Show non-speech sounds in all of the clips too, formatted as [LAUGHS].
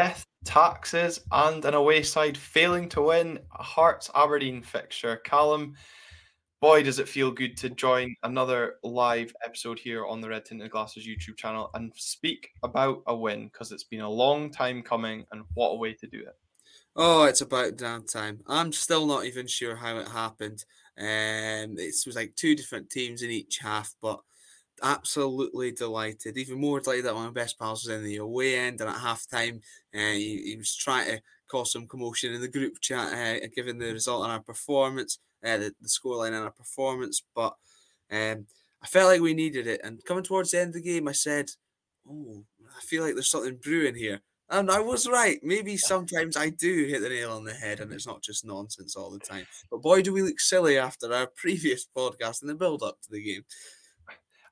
death, taxes, and an away side failing to win a Hearts Aberdeen fixture. Callum, boy, does it feel good to join another live episode here on the Red Tinted Glasses YouTube channel and speak about a win because it's been a long time coming and what a way to do it. Oh, it's about damn time. I'm still not even sure how it happened. Um, it was like two different teams in each half, but absolutely delighted. Even more delighted that one of my best pals was in the away end and at half time uh, he, he, was trying to cause some commotion in the group chat, uh, given the result and our performance, uh, the, the scoreline and our performance. But um, I felt like we needed it. And coming towards the end of the game, I said, Oh, I feel like there's something brewing here. And I was right. Maybe [LAUGHS] sometimes I do hit the nail on the head and it's not just nonsense all the time. But boy, do we look silly after our [LAUGHS] previous podcast in the build up to the game.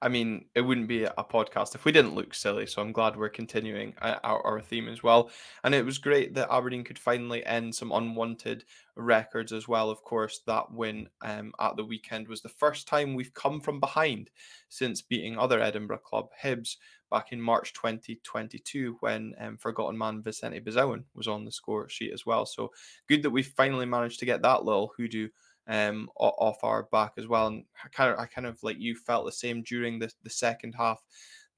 I mean, it wouldn't be a podcast if we didn't look silly. So I'm glad we're continuing uh, our, our theme as well. And it was great that Aberdeen could finally end some unwanted records as well. Of course, that win um, at the weekend was the first time we've come from behind since beating other Edinburgh club, Hibs, back in March 2022 when um, Forgotten Man Vicente Besuijen was on the score sheet as well. So good that we finally managed to get that little hoodoo um, off our back as well. And I kind of, I kind of like you felt the same during the, the second half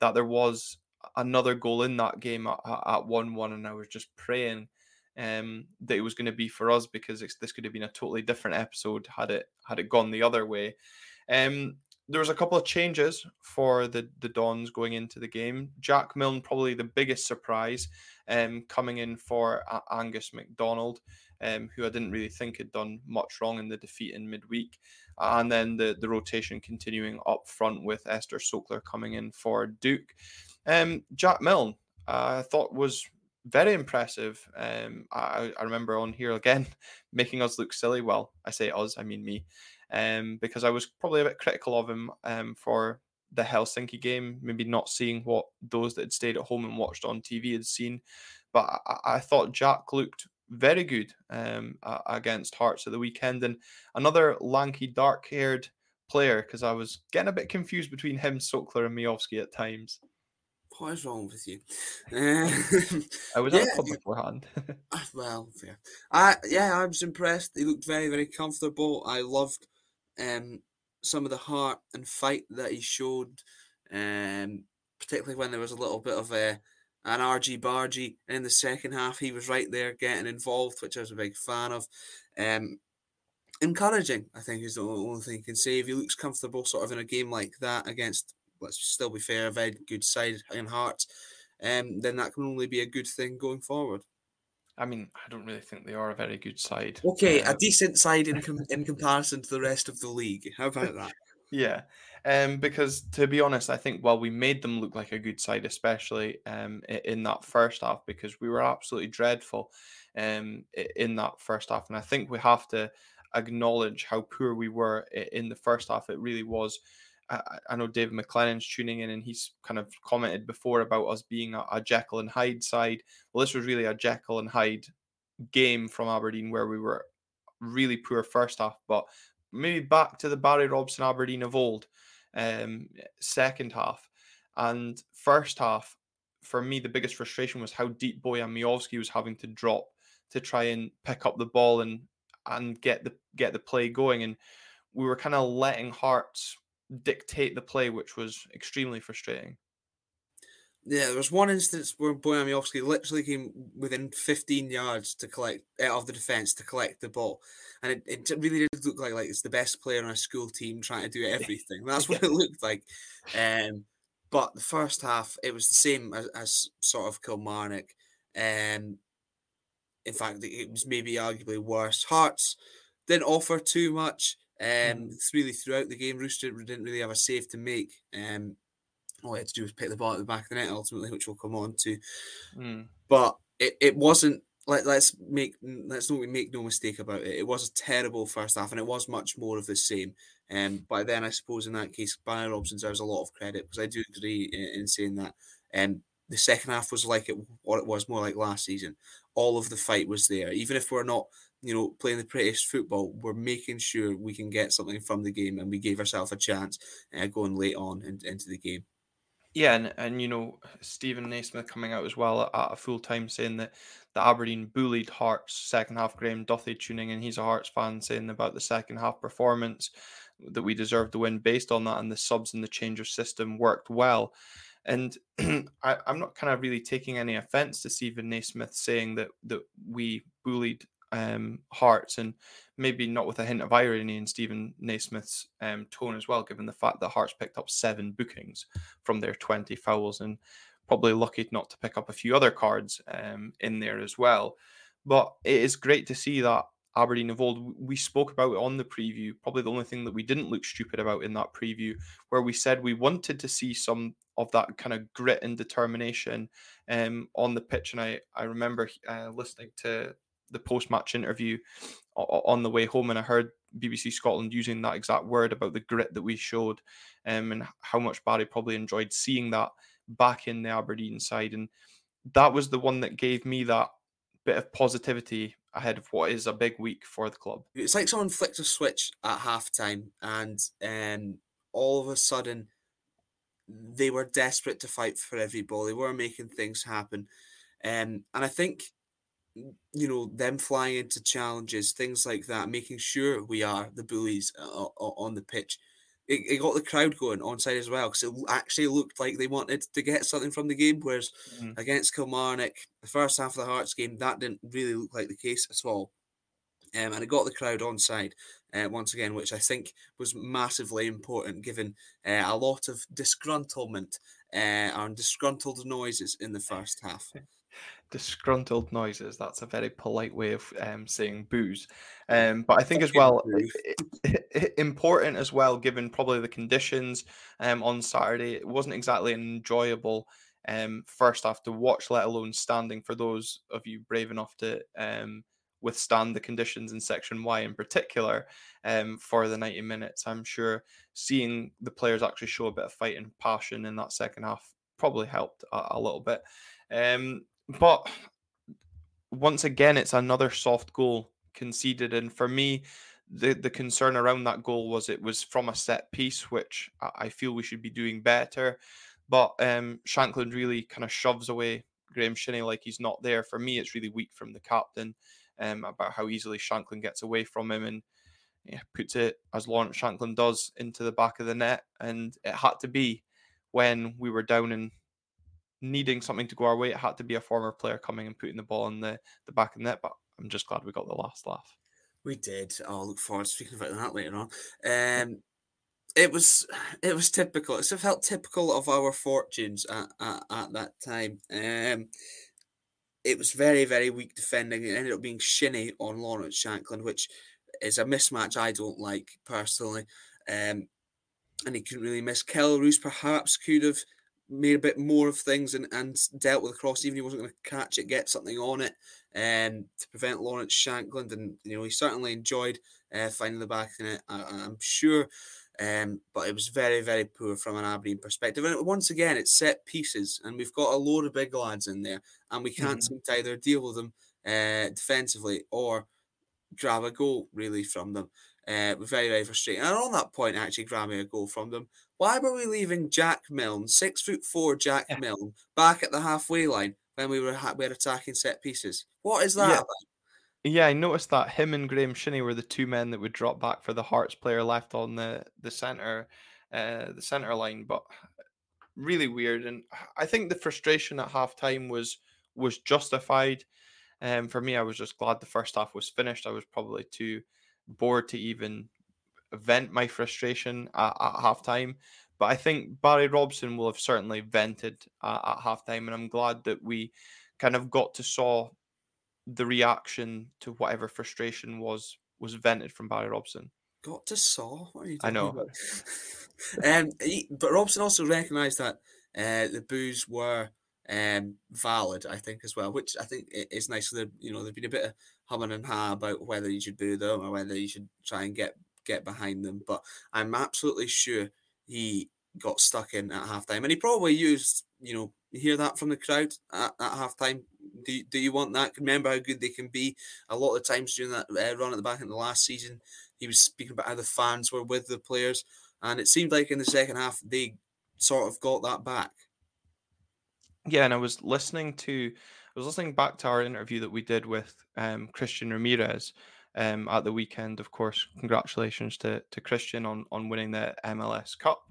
that there was another goal in that game at, at 1 1. And I was just praying um, that it was going to be for us because this could have been a totally different episode had it had it gone the other way. Um, there was a couple of changes for the the Dons going into the game. Jack Milne probably the biggest surprise, um, coming in for Angus MacDonald um, who I didn't really think had done much wrong in the defeat in midweek. And then the, the rotation continuing up front with Ester Sokler coming in for Duk. Um, Jack Milne, uh, I thought was very impressive. Um, I, I remember on here again [LAUGHS] making us look silly. Well, I say us, I mean me, um, because I was probably a bit critical of him um, for the Helsinki game, maybe not seeing what those that had stayed at home and watched on TV had seen. But I, I thought Jack looked very good um, against Hearts at the weekend. And another lanky, dark haired player, because I was getting a bit confused between him, Sokler, and Miovski at times. What is wrong with you? [LAUGHS] I was yeah, at beforehand. [LAUGHS] Ah, well, fair. I, yeah, I was impressed. He looked very, very comfortable. I loved um, some of the heart and fight that he showed, um, particularly when there was a little bit of a and RG Bargy in the second half. He was right there getting involved, which I was a big fan of. Um, encouraging, I think, is the only thing you can say. If he looks comfortable, sort of in a game like that against, let's still be fair, a very good side in Hearts, um, then that can only be a good thing going forward. I mean, I don't really think they are a very good side. Okay, a decent side in [LAUGHS] com- in comparison to the rest of the league. How about that? [LAUGHS] Yeah, um, because to be honest, I think while we made them look like a good side, especially um, in that first half, because we were absolutely dreadful um, in that first half, and I think we have to acknowledge how poor we were in the first half. It really was. I know David McLennan's tuning in and he's kind of commented before about us being a, a Jekyll and Hyde side. Well, this was really a Jekyll and Hyde game from Aberdeen where we were really poor first half, but maybe back to the Barry Robson Aberdeen of old, um, second half. And first half, for me, the biggest frustration was how deep Bojan Miovski was having to drop to try and pick up the ball and and get the get the play going. And we were kind of letting Hearts dictate the play, which was extremely frustrating. Yeah, there was one instance where Bojan literally came within 15 yards to collect out of the defense to collect the ball, and it, it really did look like like it's the best player on a school team trying to do [LAUGHS] everything. That's what it looked like. Um, but the first half, it was the same as, as sort of Kilmarnock. Um, in fact, it was maybe arguably worse. Hearts didn't offer too much. Um, mm. really throughout the game, Rooster didn't really have a save to make. Um, all he had to do was pick the ball at the back of the net ultimately, which we'll come on to. Mm. But it, it wasn't let, let's make let's not make no mistake about it. It was a terrible first half, and it was much more of the same. Um, but then I suppose in that case, Barry Robson deserves a lot of credit because I do agree in, in saying that. Um, the second half was like it what it was more like last season. All of the fight was there, even if we're not, you know, playing the prettiest football. We're making sure we can get something from the game, and we gave ourselves a chance uh, going late on in, into the game. Yeah, and, and you know Steven Naismith coming out as well at, a full time saying that the Aberdeen bullied Hearts second half. Graham Duthie tuning in, he's a Hearts fan, saying about the second half performance that we deserved to win based on that, and the subs and the change of system worked well. And [CLEARS THROAT] I, am not kind of really taking any offense to Steven Naismith saying that that we bullied um, Hearts, and maybe not with a hint of irony in Steven Naismith's um, tone as well, given the fact that Hearts picked up seven bookings from their 20 fouls and probably lucky not to pick up a few other cards um, in there as well. But it is great to see that Aberdeen of old. We spoke about it on the preview. Probably the only thing that we didn't look stupid about in that preview, where we said we wanted to see some of that kind of grit and determination um, on the pitch. And I I remember uh, listening to the post match interview on the way home, and I heard BBC Scotland using that exact word about the grit that we showed, um, and how much Barry probably enjoyed seeing that back in the Aberdeen side, and that was the one that gave me that bit of positivity ahead of what is a big week for the club. It's like someone flicked a switch at halftime, and um, all of a sudden they were desperate to fight for every ball. They were making things happen, um, and I think you know them flying into challenges, things like that, making sure we are the bullies uh, on the pitch. It, it, got the crowd going on side as well because it actually looked like they wanted to get something from the game. Whereas mm-hmm. against Kilmarnock, the first half of the Hearts game, that didn't really look like the case at all. Um, and it got the crowd on side uh, once again, which I think was massively important given uh, a lot of disgruntlement uh, and disgruntled noises in the first half. [LAUGHS] disgruntled noises. That's a very polite way of um, saying booze. Um, but I think as well, important as well, given probably the conditions um, on Saturday, it wasn't exactly an enjoyable um, first half to watch, let alone standing for those of you brave enough to um, withstand the conditions in Section Y in particular um, for the 90 minutes. I'm sure seeing the players actually show a bit of fight and passion in that second half probably helped a, a little bit. Um, but once again, it's another soft goal conceded. And for me, the, the concern around that goal was it was from a set piece, which I feel we should be doing better. But um, Shankland really kind of shoves away Graeme Shinnie like he's not there. For me, it's really weak from the captain um, about how easily Shankland gets away from him and yeah, puts it, as Lawrence Shankland does, into the back of the net. And it had to be when we were down in needing something to go our way, it had to be a former player coming and putting the ball in the, the back of the net. But I'm just glad we got the last laugh. We did. I'll look forward to speaking about that later on. Um, it was [SIGHS] it was typical. It felt typical of our fortunes at, at, at that time. Um, it was very very weak defending. It ended up being Shinnie on Lawrence Shankland, which is a mismatch I don't like personally. Um, and he couldn't really miss. Kelle Roos perhaps could have made a bit more of things and, and dealt with the cross, even if he wasn't going to catch it, get something on it, um, to prevent Lawrence Shankland. And you know, he certainly enjoyed uh, finding the back in it. I, am sure. Um, but it was very, very poor from an Aberdeen perspective. And once again, it's set pieces, and we've got a load of big lads in there, and we can't mm-hmm. seem to either deal with them uh, defensively or grab a goal really from them. Uh, very, very frustrating. And on that point, actually grabbing a goal from them, why were we leaving Jack Milne, six foot four Jack yeah. Milne, back at the halfway line when we were ha- we were attacking set pieces? What is that yeah. about? Yeah, I noticed that him and Graeme Shinnie were the two men that would drop back for the Hearts player left on the the center, uh, the center line. But really weird, and I think the frustration at halftime was was justified. Um, for me, I was just glad the first half was finished. I was probably too bored to even vent my frustration at, at halftime. But I think Barry Robson will have certainly vented at, at halftime, and I'm glad that we kind of got to saw the reaction to whatever frustration was was vented from Barry Robson. Got to saw? What are you I know. [LAUGHS] um, he, but Robson also recognised that uh, the boos were um, valid, I think, as well, which I think is nice. That you know, there's been a bit of humming and ha about whether you should boo them or whether you should try and get get behind them. But I'm absolutely sure he got stuck in at halftime, and he probably used, you know, you hear that from the crowd at, at halftime. Do, do you want that? Remember how good they can be. A lot of times during that uh, run at the back in the last season, he was speaking about how the fans were with the players, and it seemed like in the second half they sort of got that back. Yeah, and I was listening to was listening back to our interview that we did with um, Christian Ramirez um, at the weekend. Of course, congratulations to, to Christian on, on winning the MLS Cup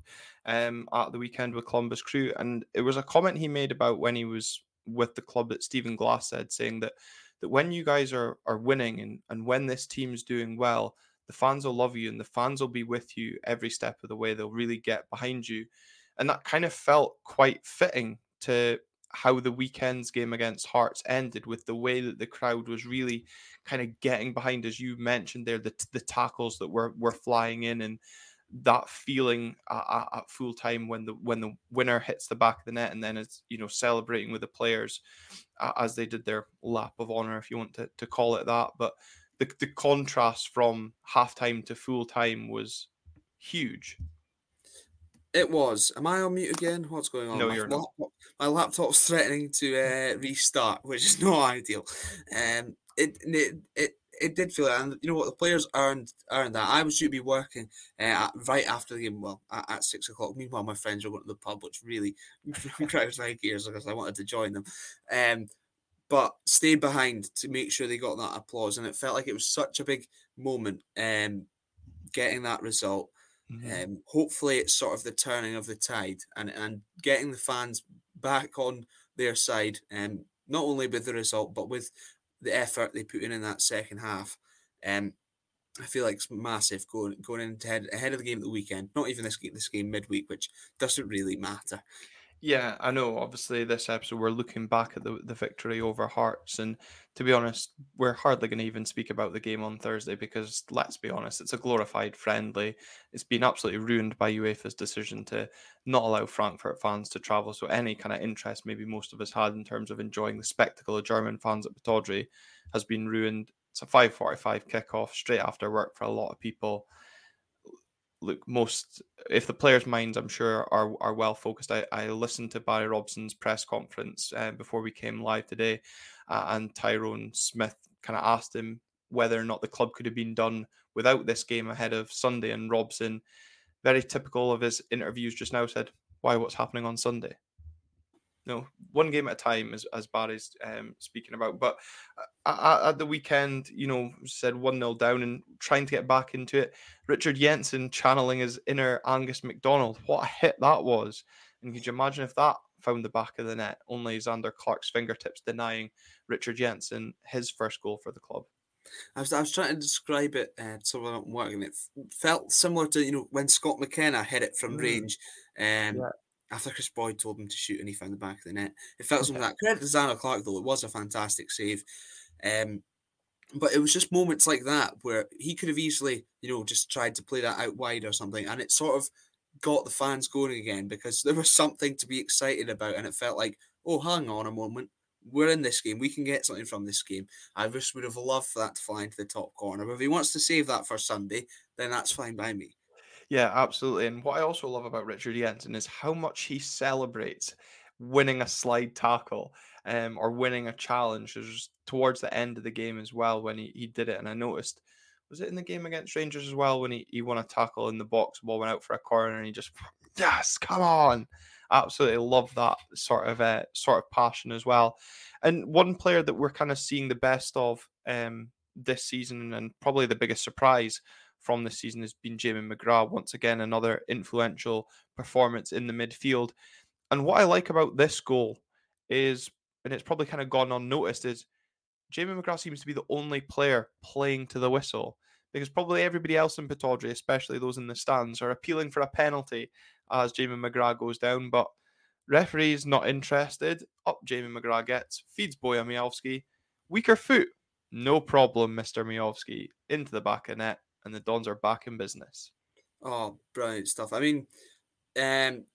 um, at the weekend with Columbus Crew. And it was a comment he made about when he was with the club that Stephen Glass said, saying that that when you guys are are winning and, and when this team's doing well, the fans will love you and the fans will be with you every step of the way. They'll really get behind you. And that kind of felt quite fitting to how the weekend's game against Hearts ended with the way that the crowd was really kind of getting behind, as you mentioned there, the, the tackles that were, were flying in and that feeling at, at, full time when the when the winner hits the back of the net and then it's you know celebrating with the players as they did their lap of honor if you want to, to call it that. But the, the contrast from halftime to full time was huge it was. Am I on mute again? What's going on? No, my, you're not. My laptop's threatening to uh, restart, [LAUGHS] which is not ideal. Um, it it it it did feel and you know what the players earned earned that. I was due to be working uh, right after the game, well at, at, six o'clock. Meanwhile, my friends were going to the pub, which really [LAUGHS] grinds my gears because I wanted to join them. Um, but stayed behind to make sure they got that applause, and it felt like it was such a big moment. Um, getting that result Mm-hmm. Um, hopefully, it's sort of the turning of the tide and, and getting the fans back on their side, um, not only with the result, but with the effort they put in in that second half. Um, I feel like it's massive going going into head, ahead of the game at the weekend. Not even this game, this game midweek, which doesn't really matter. Yeah, I know. Obviously, this episode we're looking back at the, the victory over Hearts, and to be honest, we're hardly going to even speak about the game on Thursday because, let's be honest, it's a glorified friendly. It's been absolutely ruined by UEFA's decision to not allow Frankfurt fans to travel. So any kind of interest maybe most of us had in terms of enjoying the spectacle of German fans at Pittodrie has been ruined. It's a 5:45 kickoff straight after work for a lot of people look most if the players' minds I'm sure are are well focused. I, I listened to Barry Robson's press conference uh, before we came live today, uh, and Tyrone Smith kind of asked him whether or not the club could have been done without this game ahead of Sunday, and Robson, very typical of his interviews just now, said, "Why? What's happening on Sunday?" Know, one game at a time, as, as Barry's um, speaking about. But at, at, the weekend, you know, said 1 0 down and trying to get back into it. Richard Jensen channeling his inner Angus MacDonald. What a hit that was. And could you imagine if that found the back of the net? Only Zander Clark's fingertips denying Richard Jensen his first goal for the club. I was, I was trying to describe it uh, to someone I'm working. It felt similar to you know when Scott McKenna hit it from mm. range. Um, yeah after Kris Boyd told him to shoot and he found the back of the net. It felt something like that. Credit to Zander Clark, though, it was a fantastic save. Um, but it was just moments like that where he could have easily, you know, just tried to play that out wide or something. And it sort of got the fans going again because there was something to be excited about. And it felt like, oh, hang on a moment. We're in this game. We can get something from this game. I just would have loved for that to fly into the top corner. But if he wants to save that for Sunday, then that's fine by me. Yeah, absolutely. And what I also love about Richard Jensen is how much he celebrates winning a slide tackle um, or winning a challenge. Towards the end of the game as well when he, he did it. And I noticed, was it in the game against Rangers as well when he, he won a tackle in the box, ball went out for a corner and he just, yes, come on. Absolutely love that sort of uh, sort of passion as well. And one player that we're kind of seeing the best of um, this season and probably the biggest surprise from this season has been Jamie McGrath. Once again, another influential performance in the midfield. And what I like about this goal is, and it's probably kind of gone unnoticed, is Jamie McGrath seems to be the only player playing to the whistle because probably everybody else in Pittodrie, especially those in the stands, are appealing for a penalty as Jamie McGrath goes down. But referee's not interested. Up Jamie McGrath gets, feeds Bojan Miovski. Weaker foot. No problem, Mr. Miovski. Into the back of net and the Dons are back in business. Oh, brilliant stuff. I mean, um,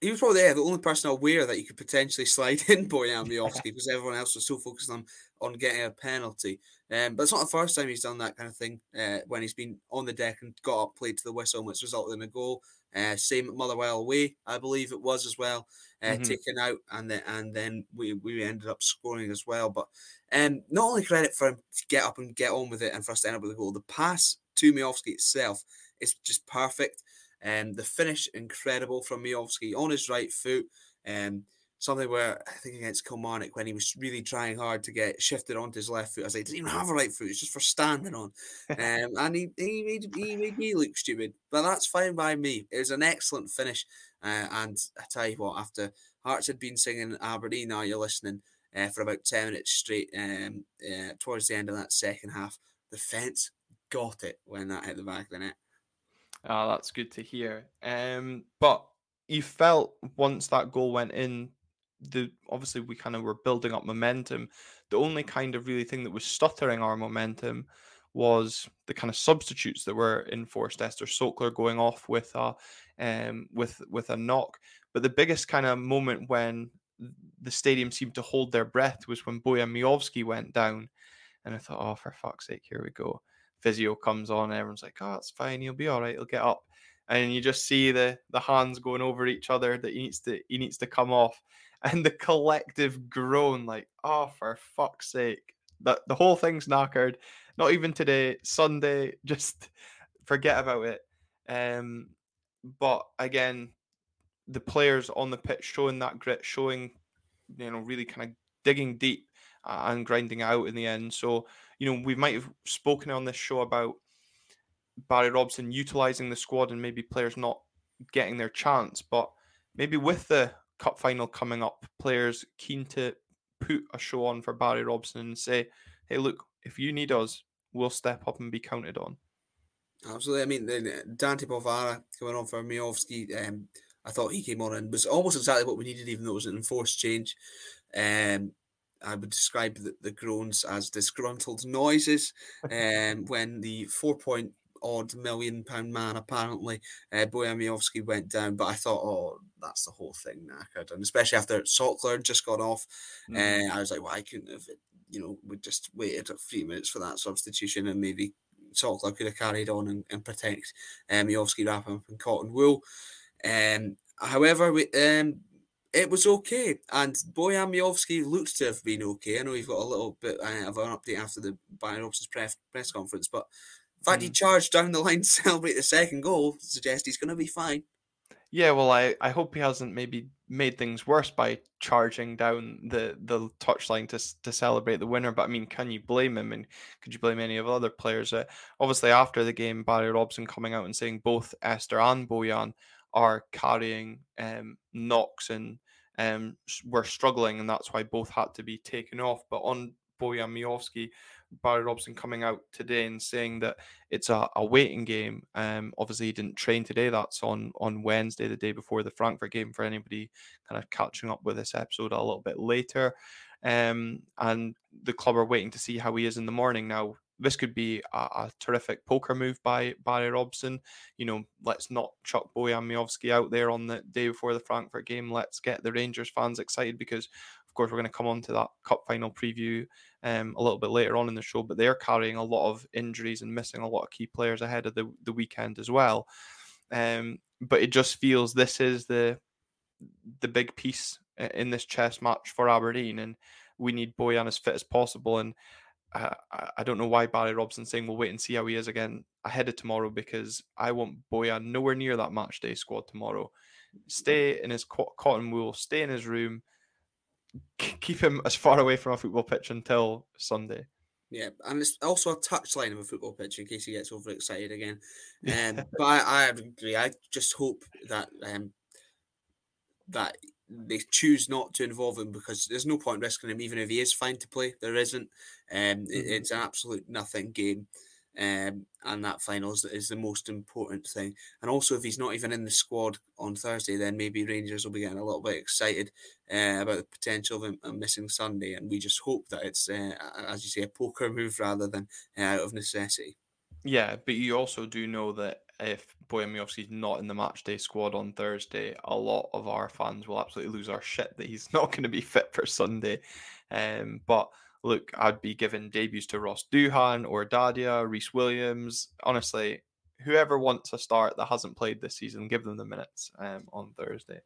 he was probably yeah, the only person aware that he could potentially [LAUGHS] slide in Bojan [LAUGHS] Miovski because everyone else was so focused on on getting a penalty. Um, but it's not the first time he's done that kind of thing uh, when he's been on the deck and got up, played to the whistle, which resulted in a goal. Uh, same at Motherwell away, I believe it was as well, uh, mm-hmm. taken out, and then and then we, we ended up scoring as well. But um, not only credit for him to get up and get on with it, and for us to end up with a goal, the pass to Miovski itself is just perfect. Um, the finish incredible from Miovski on his right foot. Um, something where I think against Kilmarnock when he was really trying hard to get shifted onto his left foot. I was like, didn't even have a right foot, it's just for standing on. [LAUGHS] um, and he, he, made, he made me look stupid, but that's fine by me. It was an excellent finish. Uh, and I tell you what, after Hearts had been singing Aberdeen, now you're listening uh, for about 10 minutes straight um, uh, towards the end of that second half, the fence got it when that hit the back of the net. Ah, that's good to hear. Um, but you felt once that goal went in, the obviously we kind of were building up momentum. The only kind of really thing that was stuttering our momentum was the kind of substitutes that were enforced. Ester Sokler going off with a um, with with a knock. But the biggest kind of moment when the stadium seemed to hold their breath was when Bojan Miovski went down, and I thought, oh, for fuck's sake, here we go. Physio comes on, everyone's like, oh, it's fine, he'll be all right, he'll get up. And you just see the the hands going over each other that he needs to he needs to come off and the collective groan, like, oh, for fuck's sake. That the whole thing's knackered. Not even today, Sunday, [LAUGHS] just forget about it. Um, but again, the players on the pitch showing that grit, showing, you know, really kind of digging deep and grinding out in the end. So, you know, we might have spoken on this show about Barry Robson utilizing the squad and maybe players not getting their chance, but maybe with the cup final coming up, players keen to put a show on for Barry Robson and say, hey, look, if you need us, we'll step up and be counted on. Absolutely. I mean, then Dante Polvara coming on for Miovski, um, I thought he came on and was almost exactly what we needed, even though it was an enforced change. Um, I would describe the, the groans as disgruntled noises [LAUGHS] um, when the four point odd million pound man apparently uh, Bojan went down but I thought oh that's the whole thing knackered and especially after Sokler just got off mm. uh, I was like why couldn't have you know we just waited a few minutes for that substitution and maybe Sokler could have carried on and, and protect um, Miovski wrapping up in cotton wool um, however we, um, it was okay. And Bojan Miovski looked to have been okay. I know you've got a little bit uh, of an update after the Bayern press, press conference, but the fact mm. he charged down the line to celebrate the second goal suggests he's going to be fine. Yeah, well, I, I hope he hasn't maybe made things worse by charging down the, the touchline to to celebrate the winner. But I mean, can you blame him? And could you blame any of the other players? Uh, obviously, after the game, Barry Robson coming out and saying both Ester and Bojan are carrying um, knocks and um, were struggling, and that's why both had to be taken off. But on Bojan Miovski, Barry Robson coming out today and saying that it's a, a waiting game. Um, obviously, he didn't train today. That's on on Wednesday, the day before the Frankfurt game. For anybody kind of catching up with this episode a little bit later, um, and the club are waiting to see how he is in the morning. Now, this could be a, a, terrific poker move by Barry Robson. You know, let's not chuck Bojan Miovski out there on the day before the Frankfurt game. Let's get the Rangers fans excited because of course, we're going to come on to that cup final preview um, a little bit later on in the show, but they're carrying a lot of injuries and missing a lot of key players ahead of the, the weekend as well. Um, but it just feels this is the the big piece in this chess match for Aberdeen, and we need Bojan as fit as possible. And uh, I don't know why Barry Robson saying we'll wait and see how he is again ahead of tomorrow because I want Bojan nowhere near that match day squad tomorrow. Stay in his cotton wool, stay in his room, keep him as far away from a football pitch until Sunday. Yeah, and it's also a touchline of a football pitch in case he gets overexcited again. [LAUGHS] Um, but I, I agree. I just hope that um, that they choose not to involve him because there's no point risking him, even if he is fine to play. There isn't. Um, mm-hmm. it, it's an absolute nothing game um, and that finals is the most important thing. And also, if he's not even in the squad on Thursday, then maybe Rangers will be getting a little bit excited uh, about the potential of him missing Sunday. And we just hope that it's, uh, as you say, a poker move rather than uh, out of necessity. Yeah, but you also do know that if is not in the matchday squad on Thursday, a lot of our fans will absolutely lose our shit that he's [LAUGHS] not going to be fit for Sunday. Um, but look, I'd be giving debuts to Ross Doohan or Dadia, Rhys Williams. Honestly, whoever wants a start that hasn't played this season, give them the minutes um, on Thursday.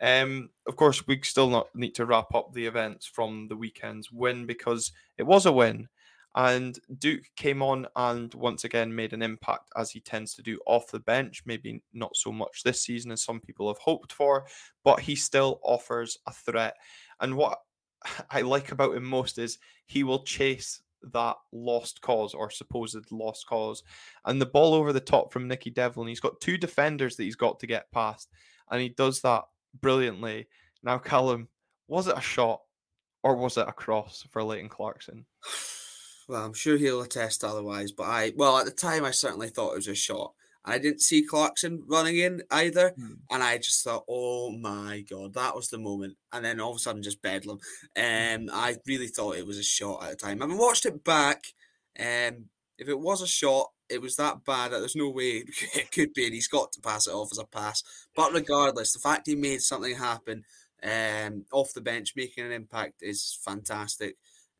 Um, of course, we still not need to wrap up the events from the weekend's win because it was a win, And Duk came on and once again made an impact as he tends to do off the bench. Maybe not so much this season as some people have hoped for, but he still offers a threat. And what I like about him most is he will chase that lost cause or supposed lost cause. And the ball over the top from Nicky Devlin, he's got two defenders that he's got to get past, and he does that brilliantly. Now, Callum, was it a shot or was it a cross for Leighton Clarkson? [SIGHS] Well, I'm sure he'll attest otherwise, but I, well, at the time, I certainly thought it was a shot. I didn't see Clarkson running in either, hmm. and I just thought, "Oh my god, that was the moment!" And then all of a sudden, just bedlam. And um, I really thought it was a shot at the time. I have watched it back, and um, if it was a shot, it was that bad that there's no way [LAUGHS] it could be, and he's got to pass it off as a pass. But regardless, the fact he made something happen um, off the bench, making an impact, is fantastic.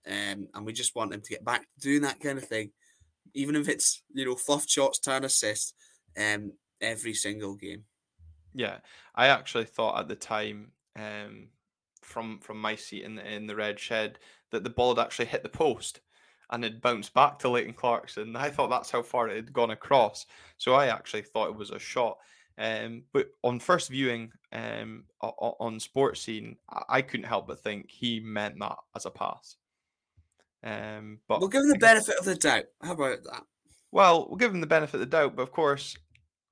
Um, and we just want him to get back to doing that kind of thing, even if it's you know fluff shots, turn assists, um, every single game. Yeah, I actually thought at the time, um, from from my seat in the in the red shed, that the ball had actually hit the post and it bounced back to Leighton Clarkson. [LAUGHS] I thought that's how far it had gone across. So I actually thought it was a shot. Um, but on first viewing um, on Sports Scene, I couldn't help but think he meant that as a pass. Um, but we'll give him the benefit of the doubt. How about that? Well, we'll give him the benefit of the doubt, but of course,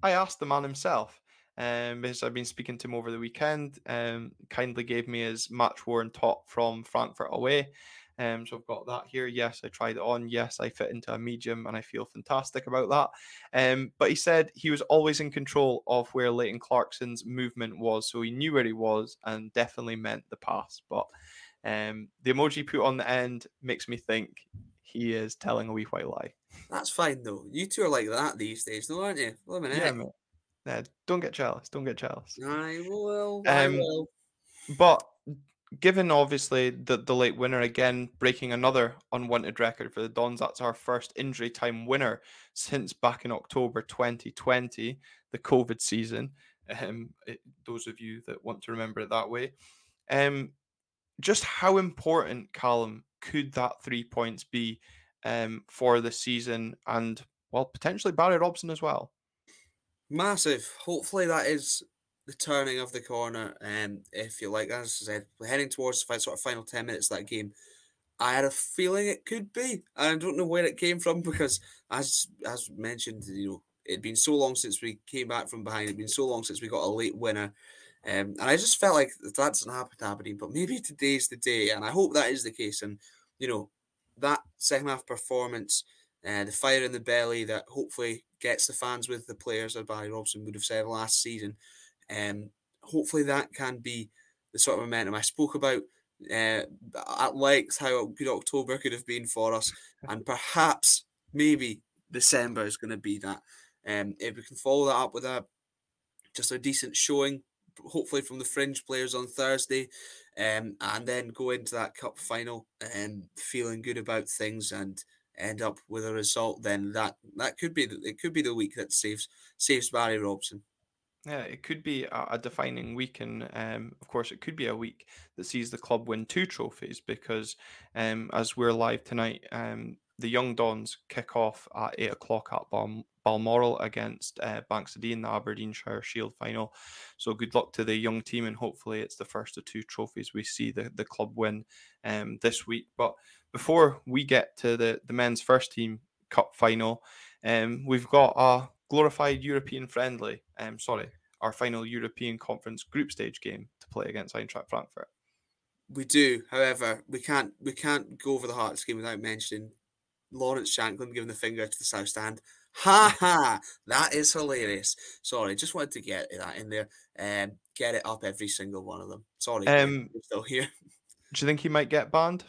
I asked the man himself. Um, because I've been speaking to him over the weekend. Um, kindly gave me his match worn top from Frankfurt away. Um, so I've got that here. Yes, I tried it on. Yes, I fit into a medium and I feel fantastic about that. Um, but he said he was always in control of where Leighton Clarkson's movement was. So he knew where he was and definitely meant the pass. But um, the emoji put on the end makes me think he is telling a wee white lie. That's fine though. You two are like that these days, no, aren't you? Yeah, mate. Yeah, don't get jealous. Don't get jealous. I will. I um, will. But given obviously the, the late winner again breaking another unwanted record for the Dons, that's our first injury time winner since back in October 2020, the COVID season. Um, it, those of you that want to remember it that way. Um, just how important, Callum, could that three points be um, for the season and, well, potentially Barry Robson as well? Massive. Hopefully, that is the turning of the corner. Um, if you like, as I said, heading towards the sort of final 10 minutes of that game. I had a feeling it could be. I don't know where it came from [LAUGHS] because, as as mentioned, you know, it'd been so long since we came back from behind. It'd been so long since we got a late winner. Um, and I just felt like that doesn't happen to Aberdeen, but maybe today's the day, and I hope that is the case. And you know, that second half performance, uh, the fire in the belly that hopefully gets the fans with the players, as Barry Robson would have said last season. Um, hopefully that can be the sort of momentum I spoke about uh, at length how good October could have been for us, [LAUGHS] and perhaps maybe December is going to be that. Um, if we can follow that up with a just a decent showing hopefully from the fringe players on Thursday, um, and then go into that cup final and um, feeling good about things and end up with a result, then that that could be it could be the week that saves saves Barry Robson. Yeah, it could be a, defining week, and um, of course, it could be a week that sees the club win two trophies because, um, as we're live tonight, um, the Young Dons kick off at eight o'clock at Bal- Balmoral against uh, Bankside in the Aberdeenshire Shield final. So good luck to the young team, and hopefully it's the first of two trophies we see the, the club win um, this week. But before we get to the, the men's first team cup final, um, we've got a glorified European friendly. Um, sorry, our final European Conference group stage game to play against Eintracht Frankfurt. We do, however, we can't we can't go over the Hearts game without mentioning Lawrence Shankland giving the finger to the South Stand. Ha [LAUGHS] ha! That is hilarious. Sorry, just wanted to get that in there and um, get it up every single one of them. Sorry, um, are still here. Do you think he might get banned?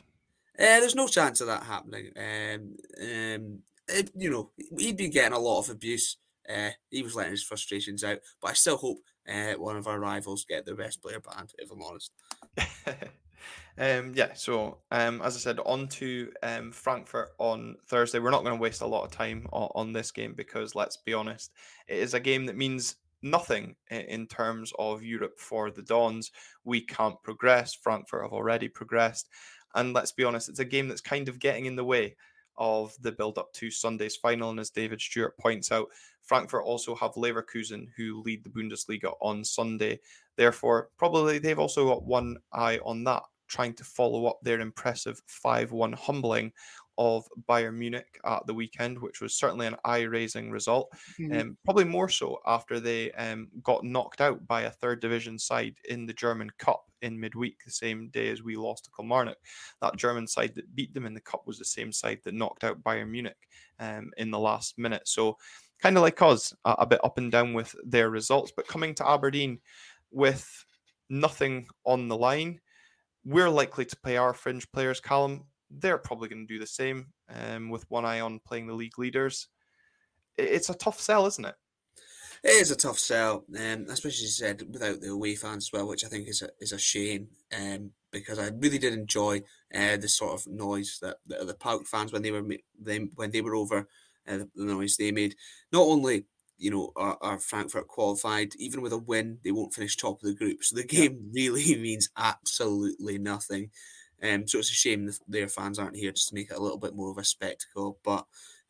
Uh, there's no chance of that happening. Um, um, it, you know, he'd be getting a lot of abuse. Uh, he was letting his frustrations out, but I still hope uh, one of our rivals get the best player banned. If I'm honest. [LAUGHS] Um, yeah, so um, as I said, on to um, Frankfurt on Thursday. We're not going to waste a lot of time on, on, this game because, let's be honest, it is a game that means nothing in, terms of Europe for the Dons. We can't progress. Frankfurt have already progressed. And let's be honest, it's a game that's kind of getting in the way of the build up to Sunday's final. And as David Stewart points out, Frankfurt also have Leverkusen who lead the Bundesliga on Sunday. Therefore, probably they've also got one eye on that, trying to follow up their impressive 5 1 humbling of Bayern Munich at the weekend, which was certainly an eye raising result. Mm-hmm. Um, probably more so after they um, got knocked out by a third division side in the German Cup in midweek, the same day as we lost to Kilmarnock. That German side that beat them in the Cup was the same side that knocked out Bayern Munich um, in the last minute. So, kind of like us, a, a bit up and down with their results. But coming to Aberdeen with nothing on the line, we're likely to play our fringe players, Callum they're probably going to do the same um, with one eye on playing the league leaders. It's a tough sell, isn't it? It is a tough sell, um, especially as you said without the away fans as well, which I think is a is a shame. Um, because I really did enjoy uh, the sort of noise that, that the PAOK fans when they were them when they were over, uh, the noise they made. Not only you know are, are Frankfurt qualified, even with a win, they won't finish top of the group. So the game [LAUGHS] really means absolutely nothing. Um, so it's a shame their fans aren't here just to make it a little bit more of a spectacle. But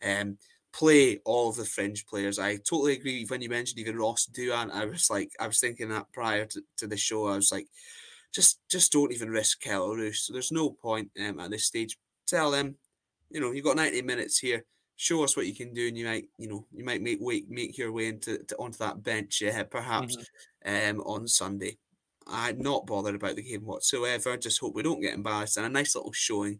um, play all of the fringe players. I totally agree when you mentioned even Ross Doohan. I was like, I was thinking that prior to, to the show. I was like, just just don't even risk Kelle Roos. So there's no point um, at this stage. Tell them, you know, you've got 90 minutes here. Show us what you can do, and you might, you know, you might make way, make your way into to, onto that bench, yeah, perhaps mm-hmm. um, on Sunday. I'm not bothered about the game whatsoever. I Just hope we don't get embarrassed and a nice little showing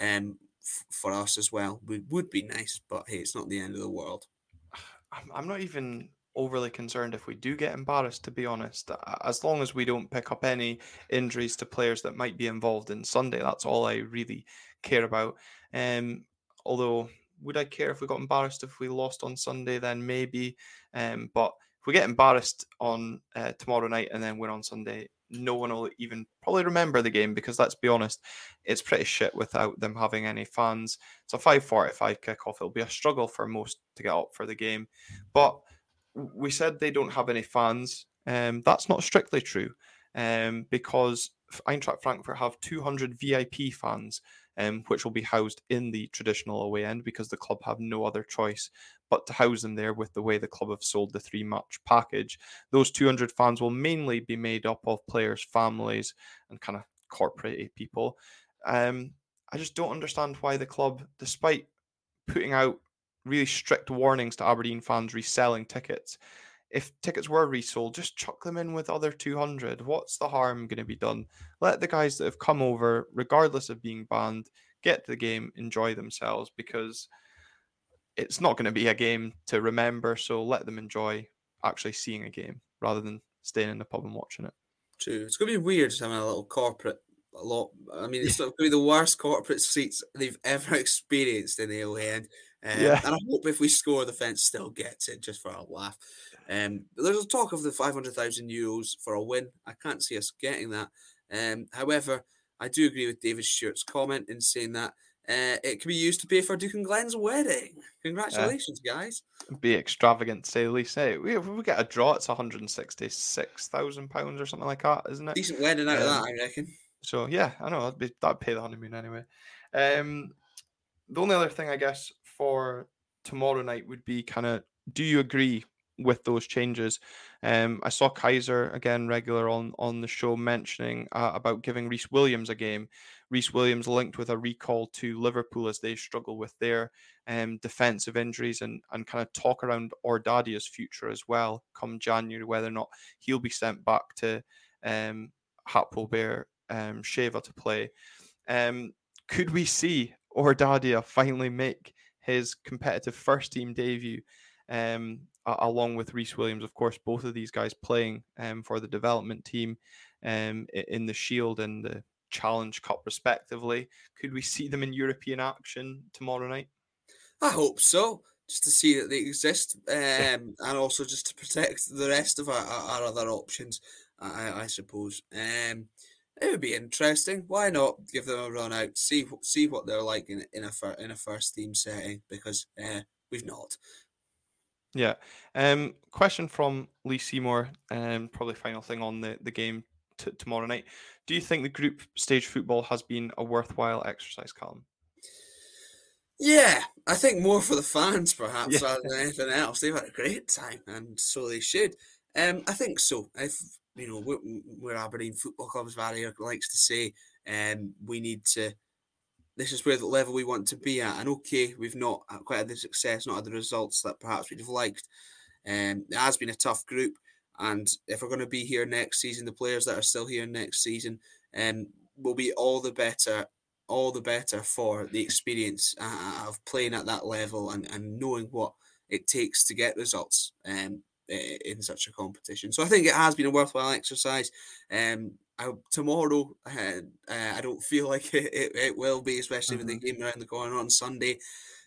um, f- for us as well would, would be nice. But hey, it's not the end of the world. [SIGHS] I'm not even overly concerned if we do get embarrassed, to be honest. As long as we don't pick up any injuries to players that might be involved in Sunday, that's all I really care about. Um, although, would I care if we got embarrassed if we lost on Sunday? Then maybe. Um, but if we get embarrassed on uh, tomorrow night and then win on Sunday, no one will even probably remember the game because let's be honest, it's pretty shit without them having any fans. It's a 5:45 kickoff. It'll be a struggle for most to get up for the game, but we said they don't have any fans. Um, that's not strictly true, um, because Eintracht Frankfurt have 200 VIP fans um, which will be housed in the traditional away end because the club have no other choice but to house them there with the way the club have sold the three match package. Those 200 fans will mainly be made up of players' families and kind of corporate people. Um, I just don't understand why the club, despite putting out really strict warnings to Aberdeen fans reselling tickets, if tickets were resold, just chuck them in with other 200. What's the harm going to be done? Let the guys that have come over, regardless of being banned, get to the game, enjoy themselves because it's not going to be a game to remember. So let them enjoy actually seeing a game rather than staying in the pub and watching it. True. It's going to be weird having a little corporate a lot. I mean, it's [LAUGHS] going to be the worst corporate seats they've ever [LAUGHS] experienced in the end. Um, yeah. And I hope if we score, the fence still gets it just for a laugh. Um, there's a talk of the 500,000 euros for a win. I can't see us getting that. Um, however, I do agree with David Stewart's comment in saying that uh, it can be used to pay for Duk and Glenn's wedding. Congratulations, yeah. guys. Be extravagant, to say the least. Hey, we, if we get a draw, it's 166,000 pounds or something like that, isn't it? Decent wedding out um, of that, I reckon. So yeah, I know that'd, be, that'd pay the honeymoon anyway. Um, the only other thing I guess for tomorrow night would be kind of, do you agree with those changes. Um, I saw Kaiser again, regular on on the show, mentioning uh, about giving Rhys Williams a game. Rhys Williams linked with a recall to Liverpool as they struggle with their um, defensive injuries and and kind of talk around Or Dadia's future as well come January, whether or not he'll be sent back to um, Hapoel um, Sheva to play. Um, could we see Or Dadia finally make his competitive first team debut um, along with Rhys Williams, of course, both of these guys playing um, for the development team um, in the Shield and the Challenge Cup, respectively. Could we see them in European action tomorrow night? I hope so, just to see that they exist, um, and also just to protect the rest of our, our other options, I, I suppose. It would be interesting. Why not give them a run out, see see what they're like in in a in a first team setting? Because uh, we've not. Yeah. Um, question from Lee Seymour, um, probably final thing on the, the game t- tomorrow night. Do you think the group stage football has been a worthwhile exercise, Callum? Yeah, I think more for the fans, perhaps, Yeah. rather than anything else. They've had a great time, and so they should. Um, I think so. If you know, where, where Aberdeen Football Club's Barrier likes to say, um, we need to. This is where the level we want to be at, and okay, we've not quite had the success, not had the results that perhaps we'd have liked. Um, it has been a tough group, and if we're going to be here next season, the players that are still here next season, um, will be all the better all the better for the experience uh, of playing at that level and, and knowing what it takes to get results um, in such a competition. So I think it has been a worthwhile exercise. Um, I, tomorrow, uh, uh, I don't feel [LAUGHS] like it, it, it will be, especially mm-hmm. with the game around the corner on Sunday.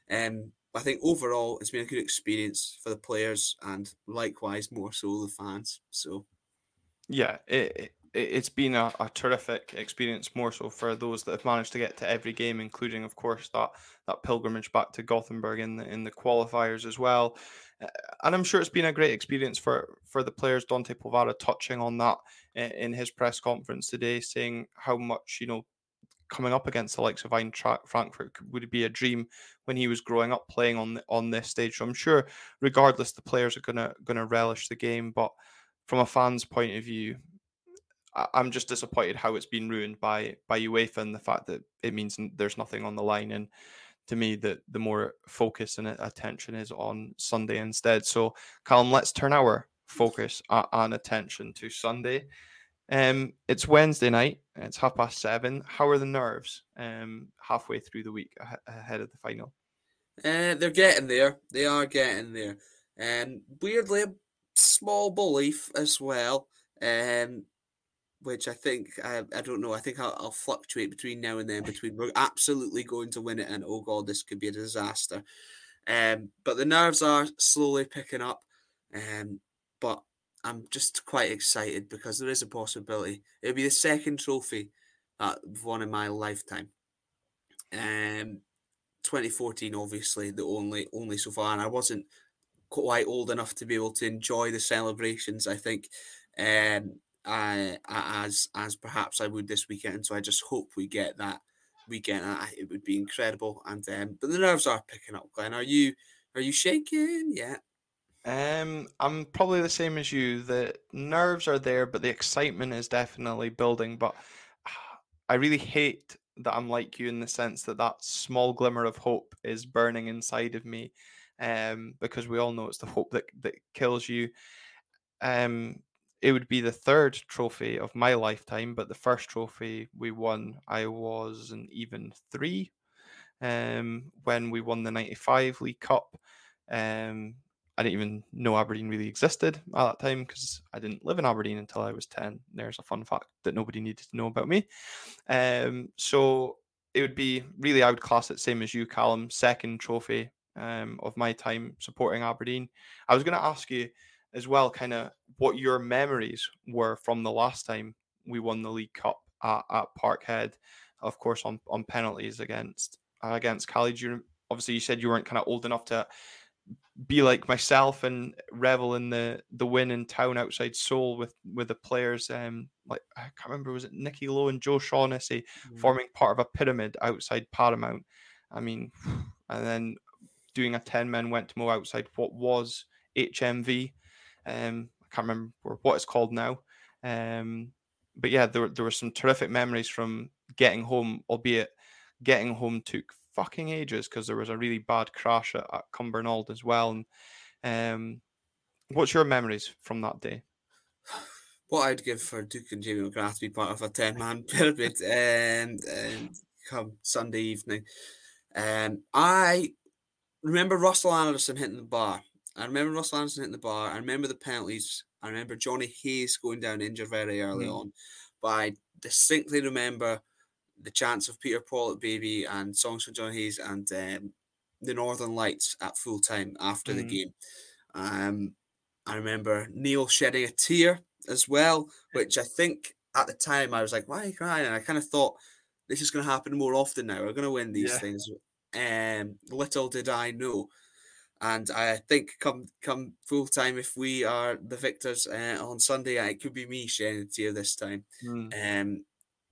Um, I think overall, it's been a good experience for the players and likewise more so the fans. So, yeah, it, it's been a, a, terrific experience, more so for those that have managed to get to every game, including, of course, that that pilgrimage back to Gothenburg in the in the qualifiers as well. And I'm sure it's been a great experience for for the players. Dante Polvara touching on that in, his press conference today, saying how much you know coming up against the likes of Eintracht Frankfurt would be a dream when he was growing up playing on on this stage. So I'm sure, regardless, the players are gonna gonna relish the game, but from a fan's point of view, I'm just disappointed how it's been ruined by by UEFA and the fact that it means there's nothing on the line. And to me, that the more focus and attention is on Sunday instead. So, Callum, let's turn our focus and attention to Sunday. Um, it's Wednesday night. It's half past seven. How are the nerves? Um, halfway through the week ahead of the final. Uh, they're getting there. They are getting there. Um, weirdly, a small belief as well. Um, which I think I, I don't know. I think I'll, I'll, fluctuate between now and then. Between we're absolutely going to win it, and oh god, this could be a disaster. Um, but the nerves are slowly picking up. Um, but I'm just quite excited because there is a possibility it'll be the second trophy that I've won in my lifetime. Um, 2014, obviously the only only so far, and I wasn't quite old enough to be able to enjoy the celebrations. I think. Um, uh, as as perhaps I would this weekend. So I just hope we get that weekend. It would be incredible. And um, but the nerves are picking up. Glenn, are you are you shaking? Yeah. Um, I'm probably the same as you. The nerves are there, but the excitement is definitely building. But [SIGHS] I really hate that I'm like you in the sense that that small glimmer of hope is burning inside of me. Um, because we all know it's the hope that that kills you. Um, it would be the third trophy of my lifetime, but the first trophy we won, I was an even three um, when we won the 95 League Cup. Um, I didn't even know Aberdeen really existed at that time because I didn't live in Aberdeen until I was 10. There's a fun fact that nobody needed to know about me. Um, so it would be really, I would class it same as you, Callum, second trophy um, of my time supporting Aberdeen. I was going to ask you, as well, kind of what your memories were from the last time we won the League Cup at, at Parkhead, of course, on, on penalties against uh, against College. You obviously you said you weren't kind of old enough to be like myself and revel in the the win in town outside Soul with with the players. Um, like I can't remember was it Nicky Low and Joe Shaughnessy mm-hmm. forming part of a pyramid outside Paramount. I mean, [SIGHS] and then doing a ten men went to Mo outside what was HMV. Um, I can't remember what it's called now. Um, but yeah, there, there were some terrific memories from getting home, albeit getting home took fucking ages because there was a really bad crash at, at Cumbernauld as well. And um, what's your memories from that day? What I'd give for Duk and Jamie McGrath to be part of a 10 man [LAUGHS] pyramid and, and come Sunday evening. Um, I remember Russell Anderson hitting the bar I remember Russell Anderson hitting the bar. I remember the penalties. I remember Jonny Hayes going down injured very early mm. on. But I distinctly remember the chance of Peter Pawlett Baby and songs from Jonny Hayes and um, the Northern Lights at full time after mm. the game. Um, I remember Neil shedding a tear as well, which I think at the time I was like, why are you crying? And I kind of thought this is going to happen more often now. We're going to win these yeah. things. Um, little did I know and I think come come full time, if we are the victors uh, on Sunday, it could be me shedding a tear this time. Mm. Um,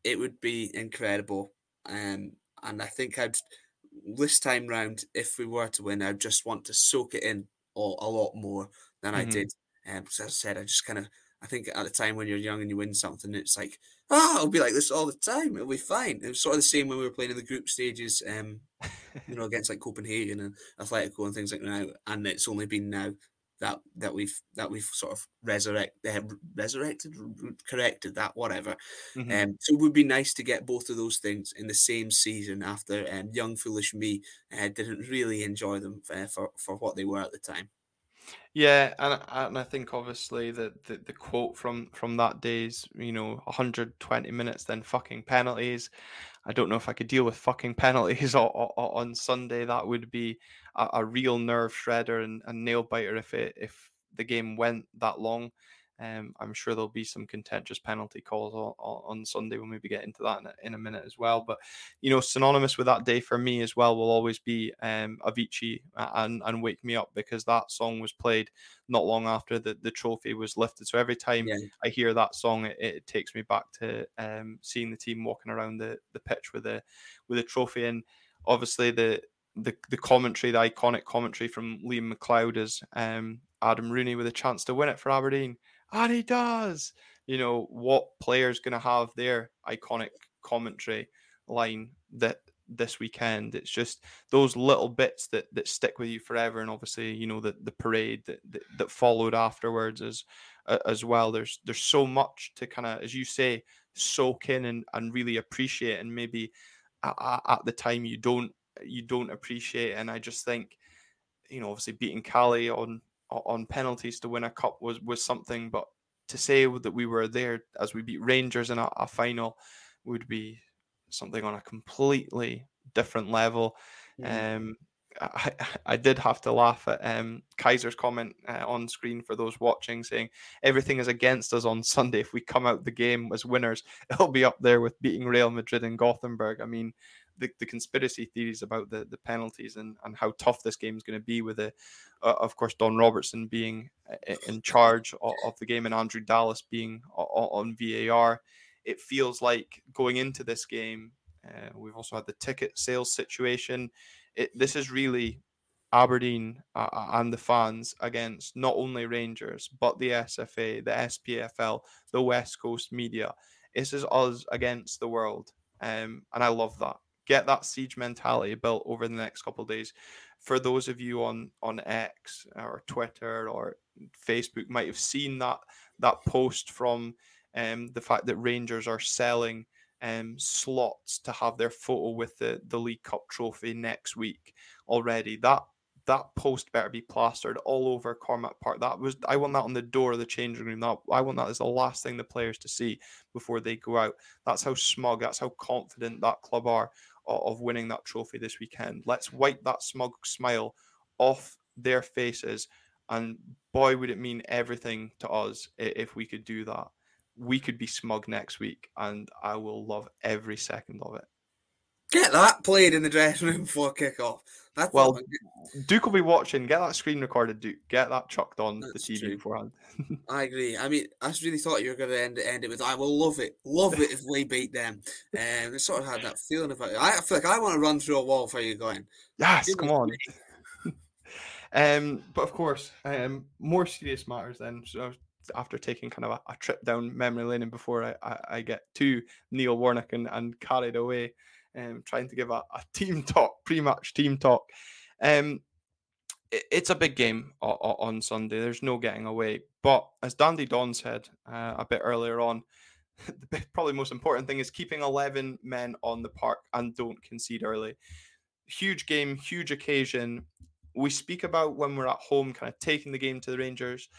it would be incredible. Um, and I think I'd this time round, if we were to win, I'd just want to soak it in a, a lot more than mm-hmm. I did. Um, because as I said, I just kind of I think at the time when you're young and you win something, it's like, oh, it'll be like this all the time. It'll be fine. It was sort of the same when we were playing in the group stages, um, you know, against like Copenhagen and Atletico and things like that. And it's only been now that that we've that we've sort of resurrect uh, resurrected corrected that whatever mm-hmm. um so it would be nice to get both of those things in the same season after um, young foolish me uh, didn't really enjoy them uh, for for what they were at the time yeah, and and I think obviously the, the, the quote from from that day's you know 120 minutes then fucking penalties. I don't know if I could deal with fucking [LAUGHS] penalties on, Sunday. That would be a, a real nerve shredder and, and nail biter if it if the game went that long. Um, I'm sure there'll be some contentious penalty calls on, on Sunday. We'll maybe get into that in a, in a, minute as well. But you know, synonymous with that day for me as well will always be um, Avicii and and Wake Me Up because that song was played not long after the, the trophy was lifted. So every time yeah. I hear that song, it, it takes me back to um, seeing the team walking around the, the pitch with a with a trophy. And obviously the the the commentary, the iconic commentary from Liam McLeod is um, Adam Rooney with a chance to win it for Aberdeen and he does. You know what player's going to have their iconic commentary line that this weekend. It's just those little bits that that stick with you forever, and obviously, you know the the parade that that, that followed afterwards as uh, as well. There's there's so much to kind of, as you say, soak in and and really appreciate, and maybe at, at the time you don't you don't appreciate. And I just think, you know, obviously beating Cali on on penalties to win a cup was was something, but to say that we were there as we beat Rangers in a, a final would be something on a completely different level. Mm. Um, I, I did have to laugh at um, Kaiser's comment uh, on screen for those watching, saying everything is against us on Sunday. If we come out the game as winners, it'll be up there with beating Real Madrid and Gothenburg. I mean, the, the conspiracy theories about the, the penalties and, and how tough this game is going to be with the, uh, of course, Don Robertson being uh, in charge of, of the game and Andrew Dallas being on VAR. It feels like going into this game, uh, we've also had the ticket sales situation. It, this is really Aberdeen uh, uh and the fans against not only Rangers but the SFA, the SPFL, the West Coast media. This is us against the world, um, and I love that get that siege mentality built over the next couple days. For those of you on on X or Twitter or Facebook, might have seen that that post from um, the fact that Rangers are selling um, slots to have their photo with the the League Cup trophy next week already. That that post better be plastered all over Cormack Park. That was I want that on the door of the changing room. That I want that as the last thing the players to see before they go out. That's how smug, that's how confident that club are of winning that trophy this weekend. Let's wipe that smug smile off their faces. And boy, would it mean everything to us if we could do that. We could be smug next week, and I will love every second of it. Get that played in the dressing room before kickoff. That's well, Duk will be watching. Get that screen recorded, Duk. Get that chucked on That's the TV true. beforehand. [LAUGHS] I agree. I mean, I really thought you were going to end, end it with, I will love it. Love it if we beat them. Um, I sort of had that feeling about it. I feel like I want to run through a wall for you going. Yes, Give come on. [LAUGHS] um, but of course, um, more serious matters then. So after taking kind of a, a trip down memory lane and before I, I, I, get too Neil Warnock and, and carried away um, trying to give a, a [LAUGHS] team talk, pre-match team talk. Um, it, it's a big game o- o- on Sunday. There's no getting away. But as Dandy Don said uh, a bit earlier on, [LAUGHS] the probably most important thing is keeping 11 men on the park and don't concede early. Huge game, huge occasion we speak about when we're at home, kind of taking the game to the Rangers.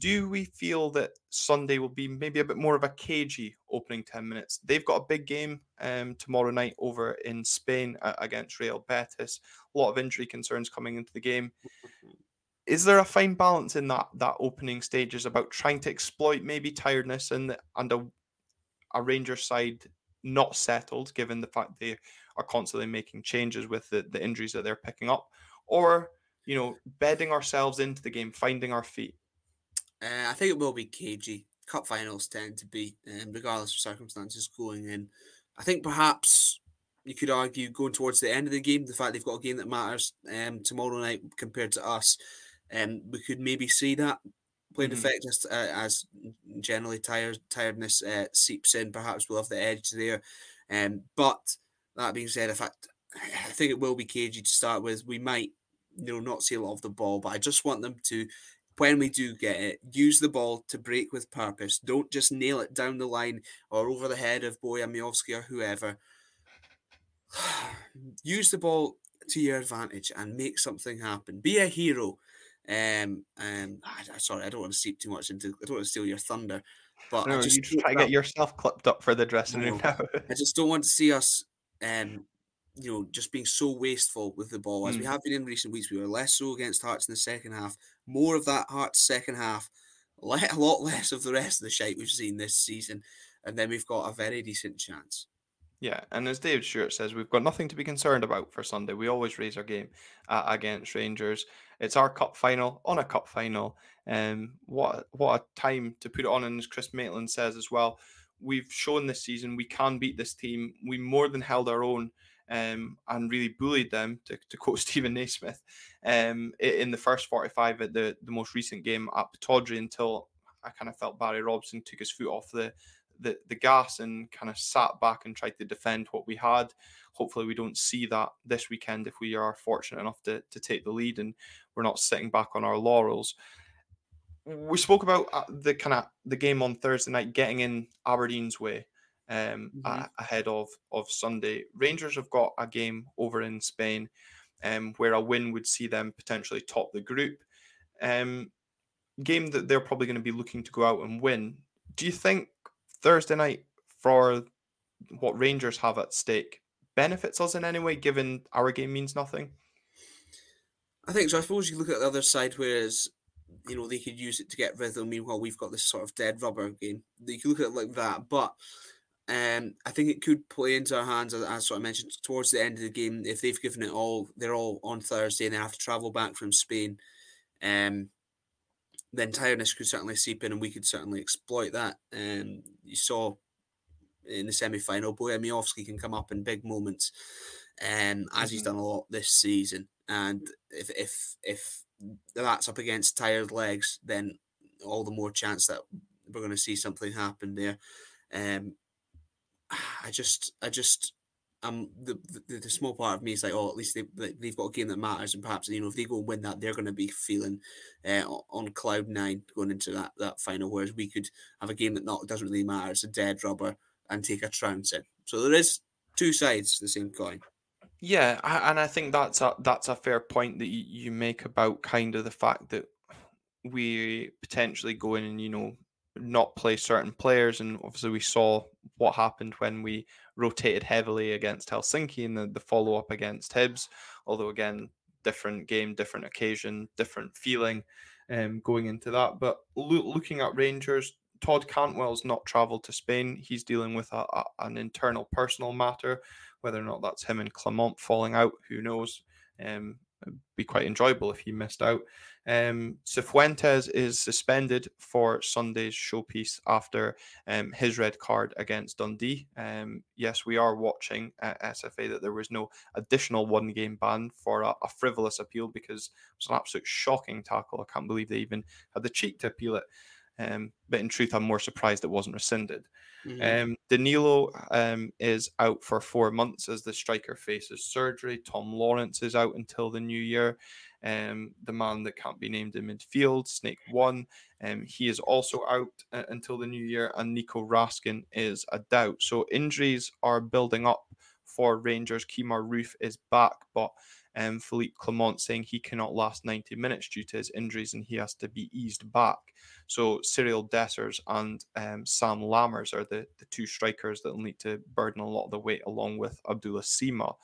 Do we feel that Sunday will be maybe a bit more of a cagey opening 10 minutes? They've got a big game um, tomorrow night over in Spain uh, against Real Betis. A lot of injury concerns coming into the game. [LAUGHS] Is there a fine balance in that that opening stages about trying to exploit maybe tiredness and and a, a Rangers side not settled, given the fact they are constantly making changes with the, the injuries that they're picking up? Or you know, bedding ourselves into the game, finding our feet? Uh, I think it will be cagey. Cup finals tend to be, um, regardless of circumstances, going in. I think perhaps you could argue going towards the end of the game, the fact they've got a game that matters um, tomorrow night compared to us, um, we could maybe see that playing mm-hmm. effect as, uh, as generally tired tiredness uh, seeps in. Perhaps we'll have the edge there. Um, but that being said, in fact, I think it will be cagey to start with. We might, you know, not see a lot of the ball, but I just want them to, when we do get it, use the ball to break with purpose. Don't just nail it down the line or over the head of Bojan Miovski or whoever. [SIGHS] use the ball to your advantage and make something happen. Be a hero. Um, um, I, sorry, I don't want to seep too much into. I don't want to steal your thunder, but no, I just you just try to get yourself clipped up for the dressing room now. [LAUGHS] I just don't want to see us, um, you know, just being so wasteful with the ball as mm. we have been in recent weeks. We were less so against Hearts in the second half. More of that Hearts second half, [LAUGHS] a lot less of the rest of the shite we've seen this season, and then we've got a very decent chance. Yeah, and as David Stewart says, we've got nothing to be concerned about for Sunday. We always raise our game uh, against Rangers. It's our cup final on a cup final. Um, what what a time to put it on! And as Chris Maitland says as well, we've shown this season we can beat this team. We more than held our own um, and really bullied them, to, to quote [LAUGHS] Steven Naismith, um, in the first 45 at the, the most recent game at Pittodrie until I kind of felt Barry Robson took his foot off the the, the gas and kind of sat back and tried to defend what we had. Hopefully, we don't see that this weekend if we are fortunate enough to, to take the lead and we're not sitting back on our laurels. We spoke about uh, the kind of the game on Thursday night getting in Aberdeen's way um, mm-hmm. ahead of of Sunday. Rangers have got a game over in Spain, um, where a win would see them potentially top the group. Um, game that they're probably going to be looking to go out and win. Do you think Thursday night for what Rangers have at stake benefits us in any way, given our game means nothing? I think so. I suppose you look at the other side, whereas you know they could use it to get rhythm. Meanwhile, we've got this sort of dead rubber game. You can look at it like that, but um, I think it could play into our hands, as, as sort of mentioned, towards the end of the game. If they've given it all, they're all on Thursday, and they have to travel back from Spain. Um, then tiredness could certainly seep in, and we could certainly exploit that. Um, you saw in the semi final, Bojan can come up in big moments, um, as mm-hmm. he's done a lot this season. And if if if that's up against tired legs, then all the more chance that we're going to see something happen there. Um, I just I just um the, the, the small part of me is like oh at least they they've got a game that matters and perhaps you know if they go and win that they're going to be feeling uh, on cloud nine going into that that final whereas we could have a game that not doesn't really matter it's a dead rubber and take a trounce in. So there is two sides to the same coin. Yeah and I think that's a that's a fair point that you make about kind of the fact that we potentially go in and you know not play certain players. And obviously, we saw what happened when we rotated heavily against Helsinki and the, the follow up against Hibs. Although, again, different game, different occasion, different feeling um, going into that. But lo- looking at Rangers, Todd Cantwell's not travelled to Spain. He's dealing with a, a, an internal personal matter. Whether or not that's him and Clement falling out, who knows? Um, be quite enjoyable if he missed out. Um, Cifuentes is suspended for Sunday's showpiece after um, his red card against Dundee. Um, yes, we are watching at SFA that there was no additional one game ban for a, a, frivolous appeal because it was an absolute shocking tackle. I can't believe they even had the cheek to appeal it. Um, but in truth, I'm more surprised it wasn't rescinded. Mm-hmm. Um, Danilo um, is out for four months as the striker faces surgery. Tom Lawrence is out until the new year. Um, the man that can't be named in midfield, Snake One, um, he is also out uh, until the new year, and Nico Raskin is a doubt. So injuries are building up for Rangers. Kemar Roofe is back, but um, Philippe Clement saying he cannot last 90 minutes due to his injuries and he has to be eased back. So Cyriel Dessers and um, Sam Lammers are the, the two strikers that will need to burden a lot of the weight along with Abdallah Sima.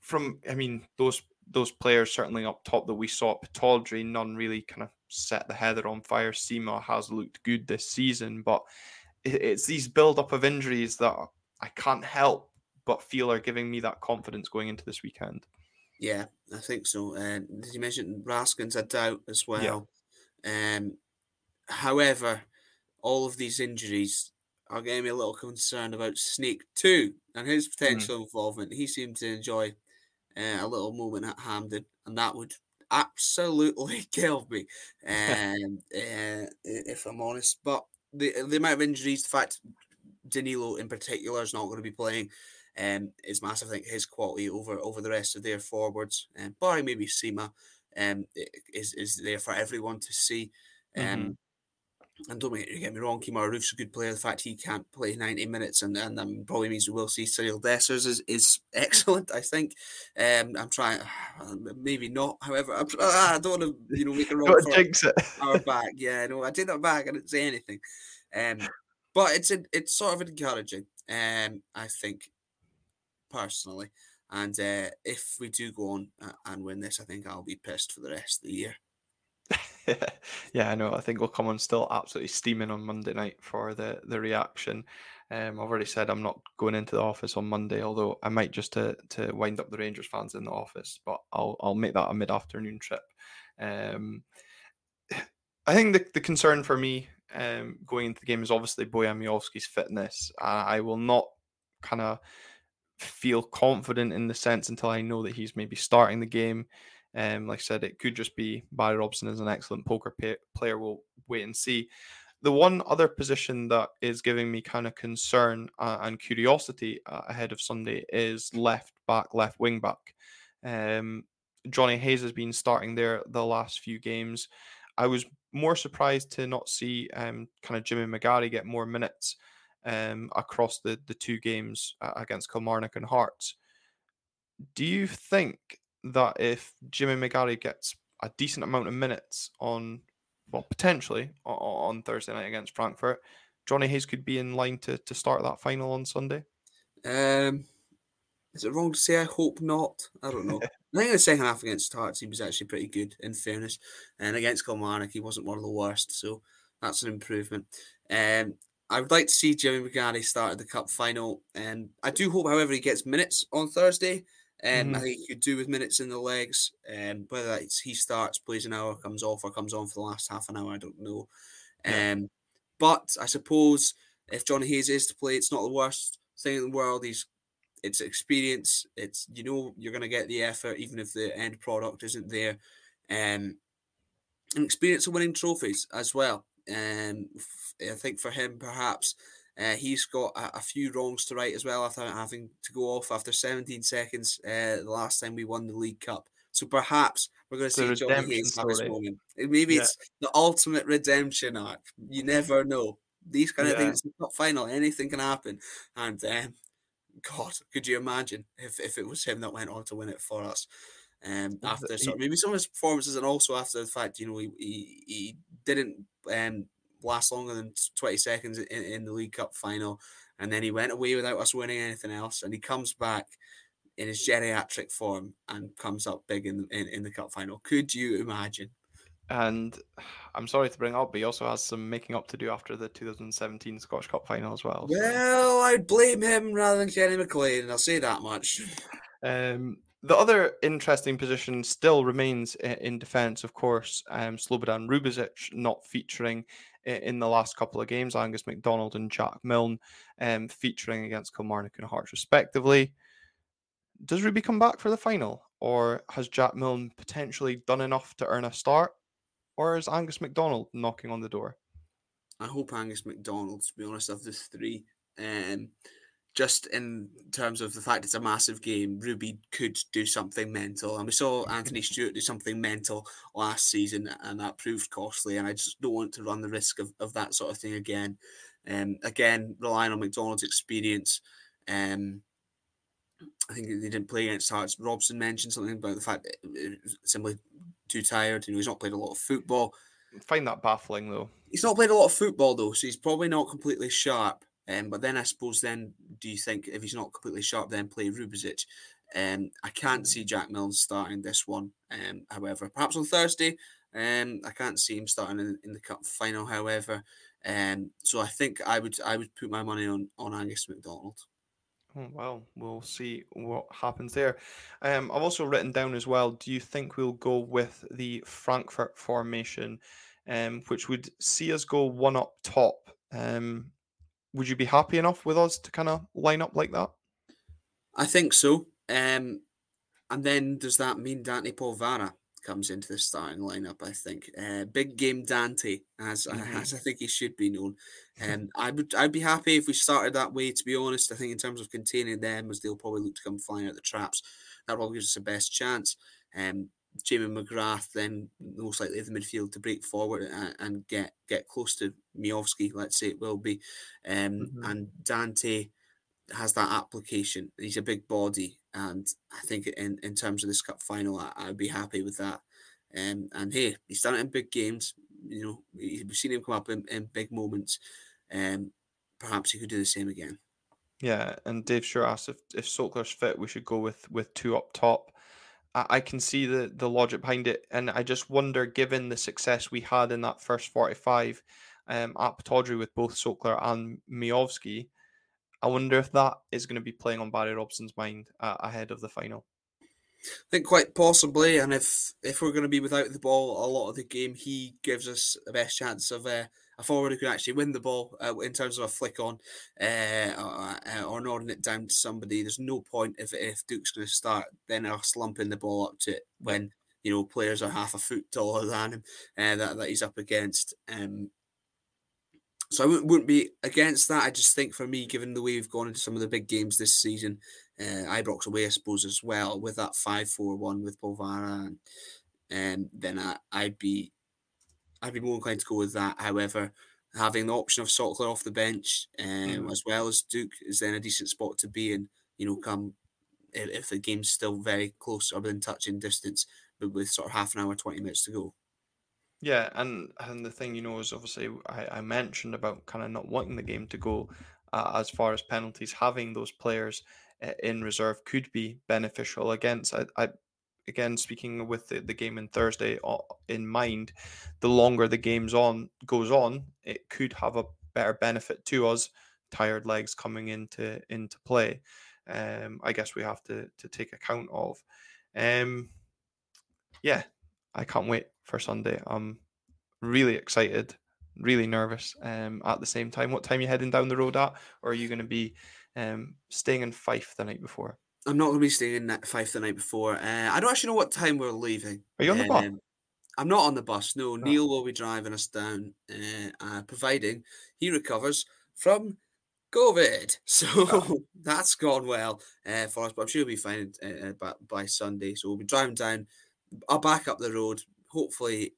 From, I mean, those those players certainly up top that we saw at Pittodrie, none really kind of set the heather on fire. Sima has looked good this season, but it's these build up of injuries that I can't help but feel are giving me that confidence going into this weekend. Yeah, I think so. And did you mention Raskin's a doubt as well? Yeah. Um, however, all of these injuries are getting me a little concerned about Snake 2 and his Mm. potential involvement. He seemed to enjoy uh, a little moment at Hampden, and that would absolutely [LAUGHS] kill me, um, uh, if I'm honest. But the, the amount of injuries, the fact Danilo in particular is not going to be playing, um, is massive. I think his quality over over the rest of their forwards, um, barring maybe Sima, um, is is there for everyone to see. Um, Mhm. And don't get me wrong, Kemar Roofe's a good player. The fact he can't play 90 minutes and, and um, probably means we will see Cyriel Dessers is, is [LAUGHS] excellent, I think. Um, I'm trying, [SIGHS] maybe not, however, I'm, ah, I don't want to you know, make a [LAUGHS] wrong jinx it. our [LAUGHS] back. Yeah, no, I did that back. I didn't say anything. Um, but it's a, it's sort of encouraging, um, I think, personally. And uh, if we do go on uh, and win this, I think I'll be pissed for the rest of the year. [LAUGHS] yeah, I know. I think we'll come on still absolutely steaming on Monday night for the the reaction. Um, I've already said I'm not going into the office on Monday, although I might just to to wind up the Rangers fans in the office. But I'll I'll make that a mid afternoon trip. Um, [SIGHS] I think the, the concern for me um, going into the game is obviously Bojan fitness. I, I will not kind of feel confident in the sense until I know that he's maybe starting the game. Um, like I said, it could just be Barry Robson is an excellent poker pay- player. We'll wait and see. The one other position that is giving me kind of concern uh, and curiosity uh, ahead of Sunday is left back, left wing back. Um, Jonny Hayes has been starting there the last few games. I was more surprised to not see um, kind of Jimmy McGarry get more minutes um, across the, the two games uh, against Kilmarnock and Hearts. Do you think that if Jimmy McGarry gets a decent amount of minutes on, well, potentially on, on Thursday night against Frankfurt, Jonny Hayes could be in line to, to start that final on Sunday? Um, is it wrong to say I hope not? I don't know. [LAUGHS] I think the second half against Hearts he was actually pretty good, in fairness. And against Kilmarnock he wasn't one of the worst, so that's an improvement. Um, I would like to see Jimmy McGarry start the cup final. And I do hope, however, he gets minutes on Thursday. Um, I Mhm. think he could do with minutes in the legs. Um, whether that's he starts, plays an hour, comes off, or comes on for the last half an hour, I don't know. Yeah. Um, but I suppose if Jonny Hayes is to play, it's not the worst thing in the world. He's it's experience. It's you know you're going to get the effort even if the end product isn't there, um, and experience of winning trophies as well. Um, I think for him perhaps uh, he's got a, a few wrongs to right as well after having to go off after 17 seconds uh, the last time we won the League Cup. So perhaps we're going to The see Jonny Hayes have his moment. Maybe Yeah. it's the ultimate redemption arc. You never know. These kind of Yeah. things, it's not final. Anything can happen. And um, God, could you imagine if, if it was him that went on to win it for us? Um, after of maybe some of his performances, and also after the fact, you know, he he, he didn't um, last longer than twenty seconds in, in the League Cup final, and then he went away without us winning anything else, and he comes back in his geriatric form and comes up big in in, in the cup final. Could you imagine? And [SIGHS] I'm sorry to bring up, but he also has some making up to do after the 2017 Scottish Cup final as well. so- Well, I'd blame him rather than Kenny McLean. I'll say that much. Um, the other interesting position still remains in defence, of course. Um, Slobodan Rubezic not featuring in the last couple of games. Angus MacDonald and Jack Milne um, featuring against Kilmarnock and Hearts, respectively. Does Ruby come back for the final, or has Jack Milne potentially done enough to earn a start, or is Angus MacDonald knocking on the door? I hope Angus MacDonald, to be honest, of the three. Um, just in terms of the fact it's a massive game, Ruby could do something mental. And we saw Anthony Stewart do something mental last season, and that proved costly. And I just don't want to run the risk of, of that sort of thing again. Um, again, relying on MacDonald's experience. Um, I think they didn't play against Hearts. Robson mentioned something about the fact that he was simply too tired. You know, he's not played a lot of football. I Find that baffling though. He's not played a lot of football though, so he's probably not completely sharp. Um, but then I suppose then do you think if he's not completely sharp, then play Rubezic? Um, I can't see Jack Milne starting this one. Um, however, perhaps on Thursday. Um, I can't see him starting in, in the cup final. However, um, so I think I would I would put my money on on Angus MacDonald. Oh, well, we'll see what happens there. Um, I've also written down as well. Do you think we'll go with the Frankfurt formation, um, which would see us go one up top? Um, would you be happy enough with us to kind of line up like that? I think so. Um, and then does that mean Dante Polvara comes into the starting lineup? I think uh, big game Dante, as mm-hmm. as I think he should be known. Um, I would I'd be happy if we started that way. To be honest, I think in terms of containing them, as they'll probably look to come flying out the traps, that probably gives us the best chance. Um, Jamie McGrath then most likely the midfield to break forward and, and get get close to Miovski, let's say it will be. Um, mm-hmm. And Dante has that application. He's a big body, and I think in, in terms of this cup final, I, I'd be happy with that. Um, and hey, he's done it in big games. You know, we've seen him come up in, in big moments. Um, perhaps he could do the same again. Yeah, and Dave sure asked if if Sokler's fit, we should go with with two up top. I, I can see the the logic behind it, and I just wonder, given the success we had in that first forty five um, at Pittodrie with both Sokler and Miovski, I wonder if that is going to be playing on Barry Robson's mind uh, ahead of the final. I think quite possibly, and if if we're going to be without the ball a lot of the game, he gives us the best chance of uh, a forward who can actually win the ball uh, in terms of a flick on uh, or, uh, or nodding it down to somebody. There's no point if if Duk's going to start then us lumping the ball up to it when you know players are half a foot taller [LAUGHS] than him uh, that that he's up against. Um, so I wouldn't, be against that. I just think for me, given the way we've gone into some of the big games this season, uh, Ibrox away, I suppose, as well, with that 5 4 1 with Polvara, and um, then I, I'd be I'd be more inclined to go with that. However, having the option of Sokler off the bench um, mm. as well as Duk is then a decent spot to be in, you know, come if, if the game's still very close or within touching distance, but with sort of half an hour, 20 minutes to go. Yeah, and and the thing you know is obviously I, I mentioned about kind of not wanting the game to go uh, as far as penalties. Having those players uh, in reserve could be beneficial against. I, I again speaking with the, the game in Thursday in mind, the longer the game's on goes on, it could have a better benefit to us. Tired legs coming into into play. Um, I guess we have to to take account of. Um, yeah, I can't wait for Sunday. I'm really excited, really nervous um, at the same time. What time are you heading down the road at? Or are you going to be um, staying in Fife the night before? I'm not going to be staying in Fife the night before. Uh, I don't actually know what time we're leaving. Are you on the um, bus? I'm not on the bus. No, oh. Neil will be driving us down, uh, uh, providing he recovers from COVID. [LAUGHS] So oh. that's gone well uh, for us. But I'm sure he'll be fine uh, by, by Sunday. So we'll be driving down I'll back up the road, hopefully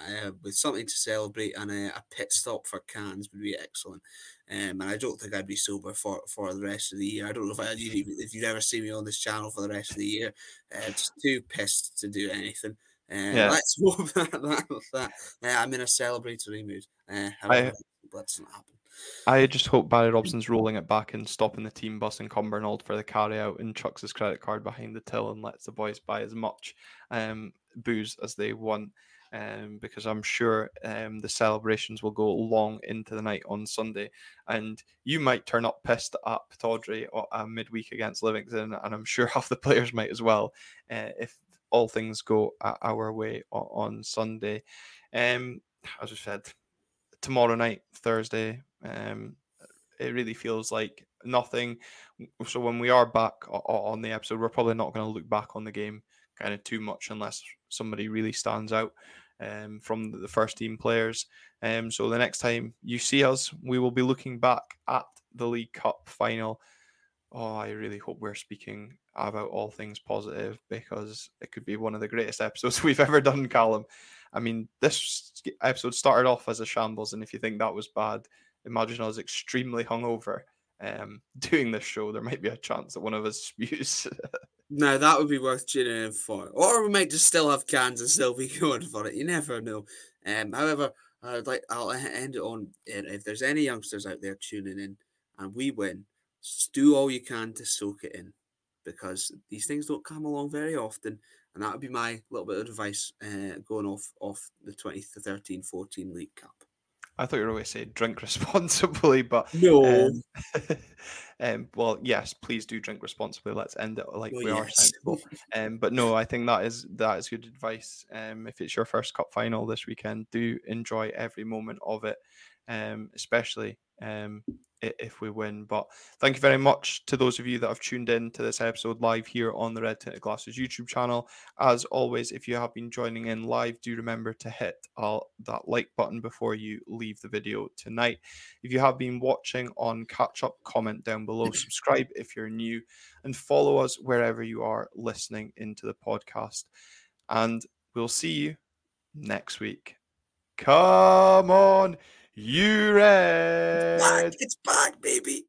uh, with something to celebrate and a, a, pit stop for cans would be excellent. Um, and I don't think I'd be sober for, for the rest of the year. I don't know if I, [LAUGHS] if you'd ever see me on this channel for the rest of the year. Uh, just too pissed to do anything. Uh, yeah. Let's [LAUGHS] hope that, that, that I'm in a celebratory mood. Uh, I, that doesn't happen. I just hope Barry Robson's rolling it back and stopping the team bus in Cumbernauld for the carry out and chucks his credit card behind the till and lets the boys buy as much um, booze as they want. Um, because I'm sure um, the celebrations will go long into the night on Sunday. And you might turn up pissed at Pittodrie or uh, midweek against Livingston, and I'm sure [LAUGHS] half the players might as well uh, if all things go our way on, on Sunday. Um, as I said, tomorrow night, Thursday, um, it really feels like nothing. So when we are back on the episode, we're probably not going to look back on the game kind of too much unless somebody really stands out um, from the first team players. Um, so the next time you see us, we will be looking back at the League Cup final. Oh, I really hope we're speaking about all things positive because it could be one of the greatest [LAUGHS] episodes we've ever done, Callum. I mean, this episode started off as a shambles, and if you think that was bad, imagine I was extremely hungover um, [LAUGHS] doing this show. There might be a chance that one of us spews. [LAUGHS] no, that would be worth tuning in for. Or we might just still have cans and still be [LAUGHS] going for it. You never know. Um, however, I'd like I'll end it on if there's any youngsters out there tuning in and we win, do all you can to soak it in because these things don't come along very often. And that would be my little bit of advice uh, going off off the 2013 14 League Cup. I thought you were going to say drink [LAUGHS] responsibly, but no. Um, [LAUGHS] um, well, yes, please do drink responsibly. Let's end it like well, we yes. are sensible. Um, but no, I think that is that is good advice. Um, if it's your first cup final this weekend, do enjoy every moment of it, um, especially um, if we win. But thank you very much to those of you that have tuned in to this episode live here on the Red Tinted Glasses YouTube channel. As always, if you have been joining in live, do remember to hit all that like button before you leave the video tonight. If you have been watching on catch up, comment down below, [COUGHS] subscribe if you're new, and follow us wherever you are listening into the podcast. And we'll see you next week. Come on. You red. It's back, it's back, baby.